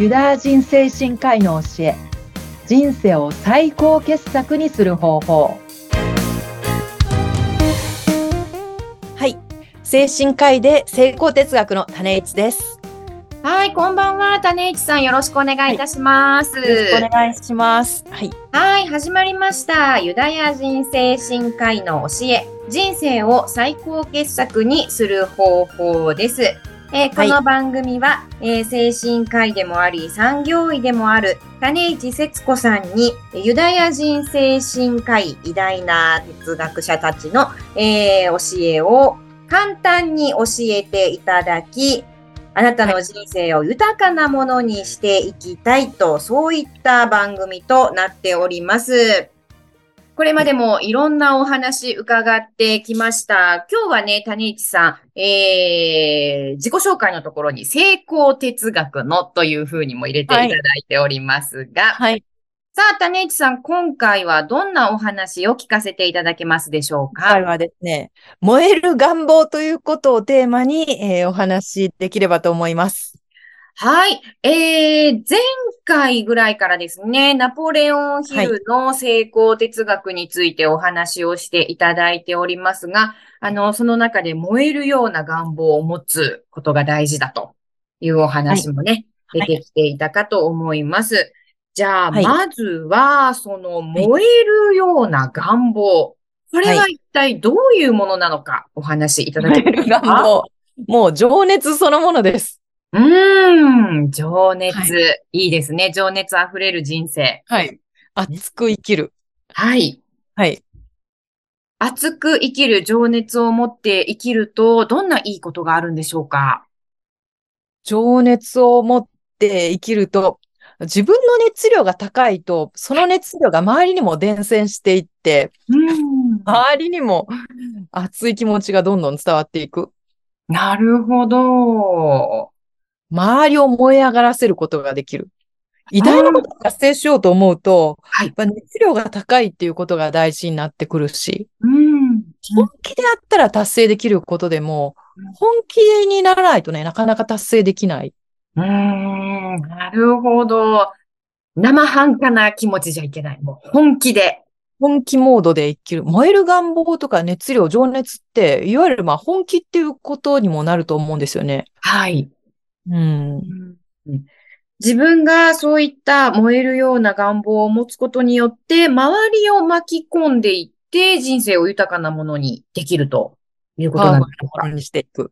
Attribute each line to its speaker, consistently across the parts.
Speaker 1: ユダヤ人精神科医の教え人生を最高傑作にする方法
Speaker 2: はい精神科医で成功哲学の種市です
Speaker 3: はい、こんばんは。種市さん、よろしくお願いいたします。
Speaker 2: よろしくお願いしますはい
Speaker 3: はい、始まりました。ユダヤ人精神科医の教え、人生を最高傑作にする方法です。えーこの番組は、えー精神科医でもあり、産業医でもある種市節子さんに、ユダヤ人精神科医、偉大な哲学者たちの、えー教えを簡単に教えていただき、あなたの人生を豊かなものにしていきたいと、そういった番組となっております。これまでもいろんなお話伺ってきました。今日はね、谷市さん、えー、自己紹介のところに成功哲学のというふうにも入れていただいておりますが、
Speaker 2: はい。
Speaker 3: さあ、谷市さん、今回はどんなお話を聞かせていただけますでしょうか？
Speaker 2: 今回はですね燃える願望ということをテーマに、えーお話しできればと思います
Speaker 3: はい。えー、前回ぐらいからですね、ナポレオンヒルの成功哲学についてお話をしていただいておりますが、あの、その中で燃えるような願望を持つことが大事だというお話もね、
Speaker 2: はい。
Speaker 3: 出てきていたかと思います。じゃあ、
Speaker 2: はい。
Speaker 3: まずは、その燃えるような願望。これは一体どういうものなのかお話しいただけます
Speaker 2: 願
Speaker 3: か
Speaker 2: 望。もう情熱そのものです
Speaker 3: うーん、情熱、、
Speaker 2: はい
Speaker 3: いですね。情熱あふれる人生。
Speaker 2: はい熱く生きる
Speaker 3: はい。
Speaker 2: はい
Speaker 3: 熱く生きる情熱を持って生きると、どんないいことがあるんでしょうか？
Speaker 2: 情熱を持って生きると、自分の熱量が高いと、その熱量が周りにも伝染していって、
Speaker 3: うん。
Speaker 2: 周りにも熱い気持ちがどんどん伝わっていく。
Speaker 3: なるほど。
Speaker 2: 周りを燃え上がらせることができる。偉大なことを達成しようと思うと、
Speaker 3: はい
Speaker 2: やっぱ熱量が高いっていうことが大事になってくるし、
Speaker 3: うん。
Speaker 2: 本気でやったら達成できることでも
Speaker 3: うん、
Speaker 2: 本気にならないとね、なかなか達成できない。
Speaker 3: うーん。なるほど。生半可な気持ちじゃいけない。もう本気で。
Speaker 2: 本気モードで生きる。燃える願望とか熱量、情熱って、いわゆるまあ本気っていうことにもなると思うんですよね。
Speaker 3: はい。
Speaker 2: うん。
Speaker 3: 自分がそういった燃えるような願望を持つことによって、周りを巻き込んでいって、人生を豊かなものにできるということなんでしょうか？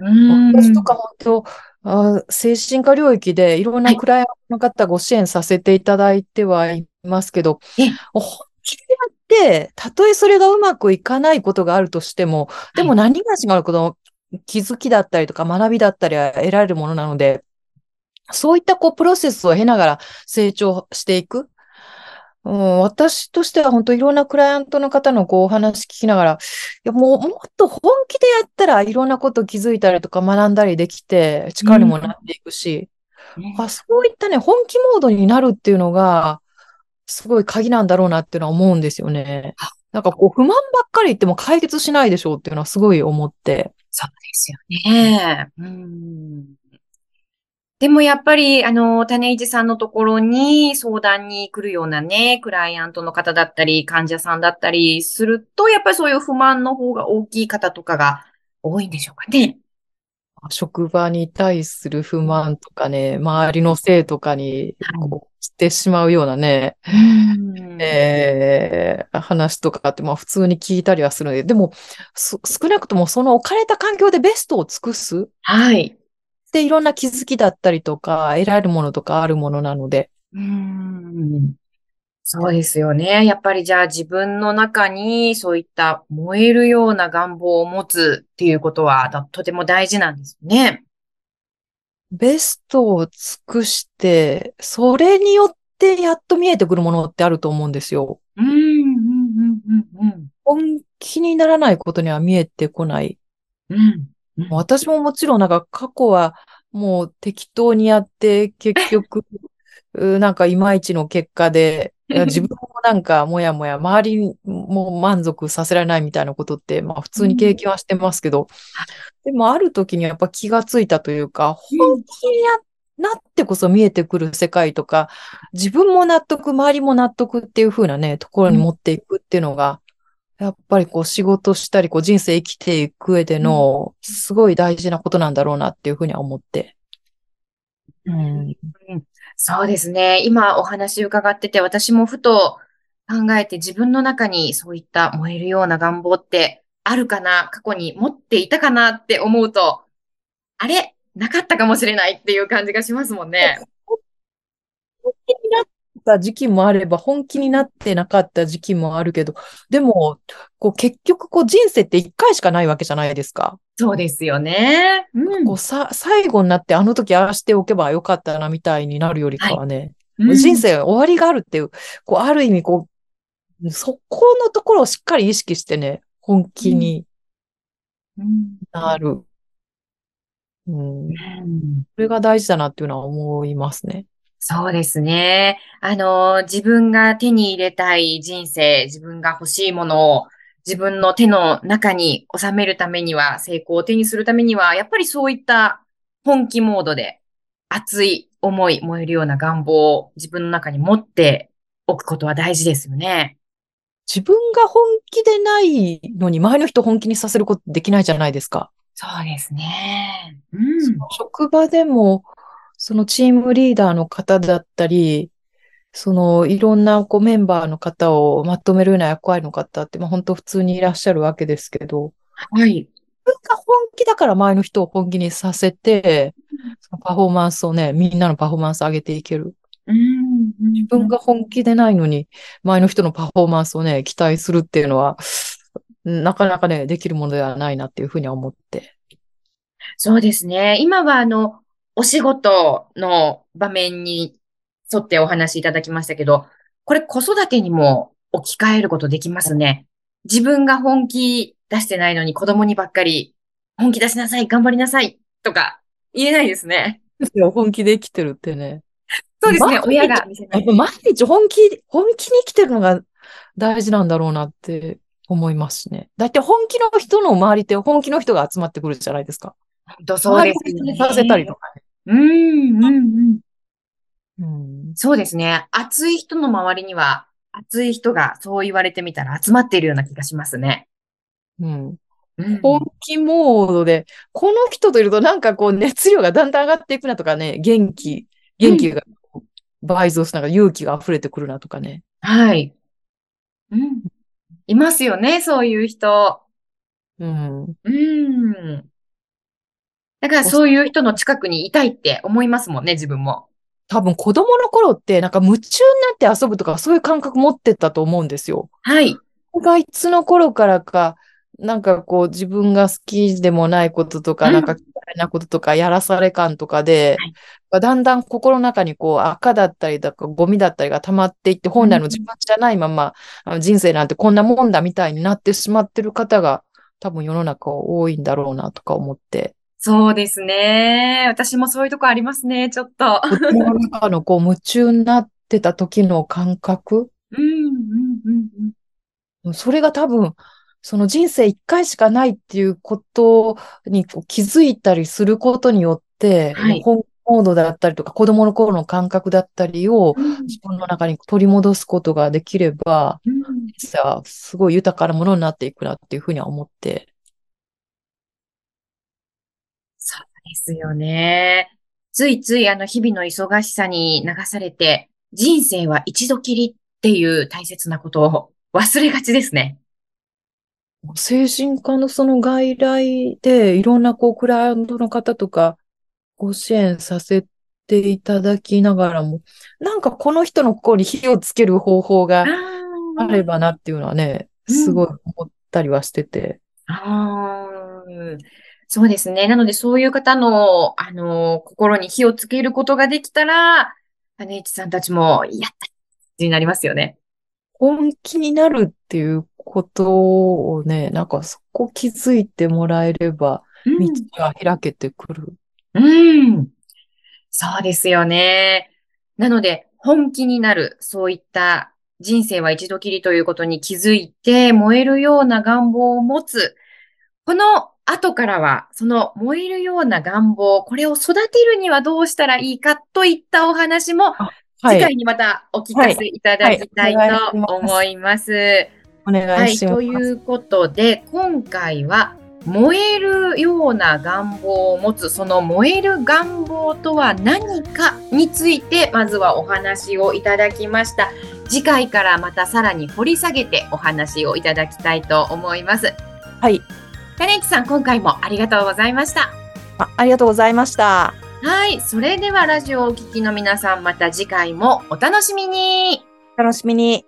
Speaker 2: 私とか本当、あ精神科領域でい。ろんな
Speaker 3: はい
Speaker 2: クライアントの方ご支援させていただいてはいますけど
Speaker 3: え、
Speaker 2: 本気でやって、たとえそれがうまくいかないことがあるとしても、でも何が違うことの気づきだったりとか学びだったりは得られるものなので、そういったこうプロセスを経ながら成長していく。うん、私としては本当いろんなクライアントの方のこうお話聞きながら、いやもうもっと本気でやったらいろんなこと気づいたりとか学んだりできて力にもなっていくし、あそういったね、本気モードになるっていうのが、すごい鍵なんだろうなっていうのは思うんですよね。なんかこう不満ばっかり言っても解決しないでしょうっていうのはすごい思って。
Speaker 3: そうですよね。うん。でもやっぱり、あの、種市さんのところに相談に来るようなね、クライアントの方だったり、患者さんだったりすると、やっぱりそういう不満の方が大きい方とかが多いんでしょうかね。
Speaker 2: 職場に対する不満とかね、周りのせいとかに
Speaker 3: はい
Speaker 2: してしまうようなね、
Speaker 3: うん
Speaker 2: えー話とかってまあ普通に聞いたりはするので、でも、そ少なくともその置かれた環境でベストを尽くす
Speaker 3: はい。
Speaker 2: でいろんな気づきだったりとか、得られるものとかあるものなので、
Speaker 3: うん。そうですよね。やっぱりじゃあ自分の中にそういった燃えるような願望を持つっていうことはだとても大事なんですね。
Speaker 2: ベストを尽くして、それによってやっと見えてくるものってあると思うんですよ。
Speaker 3: うん、うん、うん、うん、
Speaker 2: 本気にならないことには見えてこない。
Speaker 3: うん。うん。
Speaker 2: 私ももちろんなんか過去はもう適当にやって結局、うなんかいまいちの結果で、自分もなんかもやもや周りにも満足させられないみたいなことって、まあ普通に経験はしてますけど、でもある時にやっぱ気がついたというか、本気になってこそ見えてくる世界とか、自分も納得、周りも納得っていう風なね、ところに持っていくっていうのが、やっぱりこう仕事したり、こう人生生きていく上での、すごい大事なことなんだろうなっていうふうには思って。うん。
Speaker 3: そうですね。今お話伺ってて、私もふと考えて自分の中にそういった燃えるような願望ってあるかな過去に持っていたかなって思うと、あれ？なかったかもしれないっていう感じがしますもんね。
Speaker 2: った時期もあれば、本気になってなかった時期もあるけど、でも、こう結局こう人生って一回しかないわけじゃないですか。
Speaker 3: そうですよね。うん
Speaker 2: こうさ、最後になってあの時ああしておけばよかったなみたいになるよりかはね、
Speaker 3: うん
Speaker 2: 人生終わりがあるっていう、こう、ある意味こう、そこのところをしっかり意識してね、本気に
Speaker 3: うん
Speaker 2: なる。うん。
Speaker 3: うん
Speaker 2: それが大事だなっていうのは思いますね。
Speaker 3: そうですね。あの、自分が手に入れたい人生、自分が欲しいものを自分の手の中に収めるためには、成功を手にするためには、やっぱりそういった本気モードで熱い思い、燃えるような願望を自分の中に持っておくことは大事ですよね。
Speaker 2: 自分が本気でないのに、周りの人を本気にさせることできないじゃないですか。
Speaker 3: そうですね。うん。
Speaker 2: 職場でも、そのチームリーダーの方だったり、そのいろんなこうメンバーの方をまとめるような役割の方って、まあ本当普通にいらっしゃるわけですけど、
Speaker 3: はい。
Speaker 2: 自分が本気だから周りの人を本気にさせて、そのパフォーマンスをね、みんなのパフォーマンス上げていける。
Speaker 3: うん。
Speaker 2: 自分が本気でないのに、周りの人のパフォーマンスをね、期待するっていうのは、なかなかね、できるものではないなっていうふうには思って。
Speaker 3: そうですね。今はあの、お仕事の場面に沿ってお話しいただきましたけど、これ子育てにも置き換えることできますね。自分が本気出してないのに子供にばっかり本気出しなさい、頑張りなさいとか言えないですね。
Speaker 2: 本気で生きてるってね。
Speaker 3: そうですね。
Speaker 2: まあ
Speaker 3: 親が。
Speaker 2: 毎日本気、本気に生きてるのが大事なんだろうなって思いますしね。だって本気の人の周りって本気の人が集まってくるじゃないですか。
Speaker 3: 本当そうですね
Speaker 2: にさせたりとかね。
Speaker 3: うん、うん、うん。
Speaker 2: うん。
Speaker 3: そうですね。熱い人の周りには、熱い人がそう言われてみたら集まっているような気がしますね。
Speaker 2: うん。
Speaker 3: うん
Speaker 2: 本気モードで、この人といるとなんかこう熱量がだんだん上がっていくなとかね、元気、元気が倍増するなんか勇気が溢れてくるなとかね。
Speaker 3: はい。うん。いますよね、そういう人。
Speaker 2: うん。
Speaker 3: うん。だからそういう人の近くにいたいって思いますもんね、自分も。
Speaker 2: 多分子供の頃ってなんか夢中になって遊ぶとかそういう感覚持ってたと思うんですよ。
Speaker 3: はい。
Speaker 2: がいつの頃からか、なんかこう自分が好きでもないこととか、
Speaker 3: うん
Speaker 2: なんか嫌いなこととか、やらされ感とかで、
Speaker 3: はい
Speaker 2: だんだん心の中にこう赤だったりだとか、ゴミだったりが溜まっていって、本来の自分じゃないまま、あの人生なんてこんなもんだみたいになってしまってる方が、多分世の中多いんだろうなとか思って、
Speaker 3: そうですね。私もそういうとこありますね、ちょっと。
Speaker 2: 心の中のこう夢中になってた時の感覚、
Speaker 3: うん、うん、うん、うん。
Speaker 2: それが多分、その人生一回しかないっていうことにこう気づいたりすることによって、
Speaker 3: はい
Speaker 2: 本モードだったりとか、子供の頃の感覚だったりを自分の中に取り戻すことができれば、
Speaker 3: うん
Speaker 2: 実はすごい豊かなものになっていくなっていうふうには思って。
Speaker 3: そうですよね。ついついあの日々の忙しさに流されて、人生は一度きりっていう大切なことを忘れがちですね。
Speaker 2: 精神科のその外来でいろんなこうクライアントの方とかご支援させていただきながらも、なんかこの人の心に火をつける方法があればなっていうのはね、
Speaker 3: うん
Speaker 2: すごい思ったりはしてて。
Speaker 3: あーそうですね。なので、そういう方の、あの、心に火をつけることができたら、姉市さんたちも、やったになりますよね。
Speaker 2: 本気になるっていうことをね、なんかそこ気づいてもらえれば、
Speaker 3: うん
Speaker 2: 道が開けてくる。
Speaker 3: うん。そうですよね。なので、本気になる、そういった人生は一度きりということに気づいて、燃えるような願望を持つ。この後からは、その燃えるような願望、これを育てるにはどうしたらいいかといったお話も、次回にまたお聞かせいただきたいと思います。
Speaker 2: お願
Speaker 3: はいい、
Speaker 2: します。
Speaker 3: ということで、今回は、燃えるような願望を持つ、その燃える願望とは何かについて、まずはお話をいただきました。次回からまたさらに掘り下げてお話をいただきたいと思います。
Speaker 2: はい。
Speaker 3: タネッチさん、今回もありがとうございました。
Speaker 2: あありがとうございました。
Speaker 3: はい、それではラジオをお聞きの皆さん、また次回もお楽しみに
Speaker 2: 楽しみに。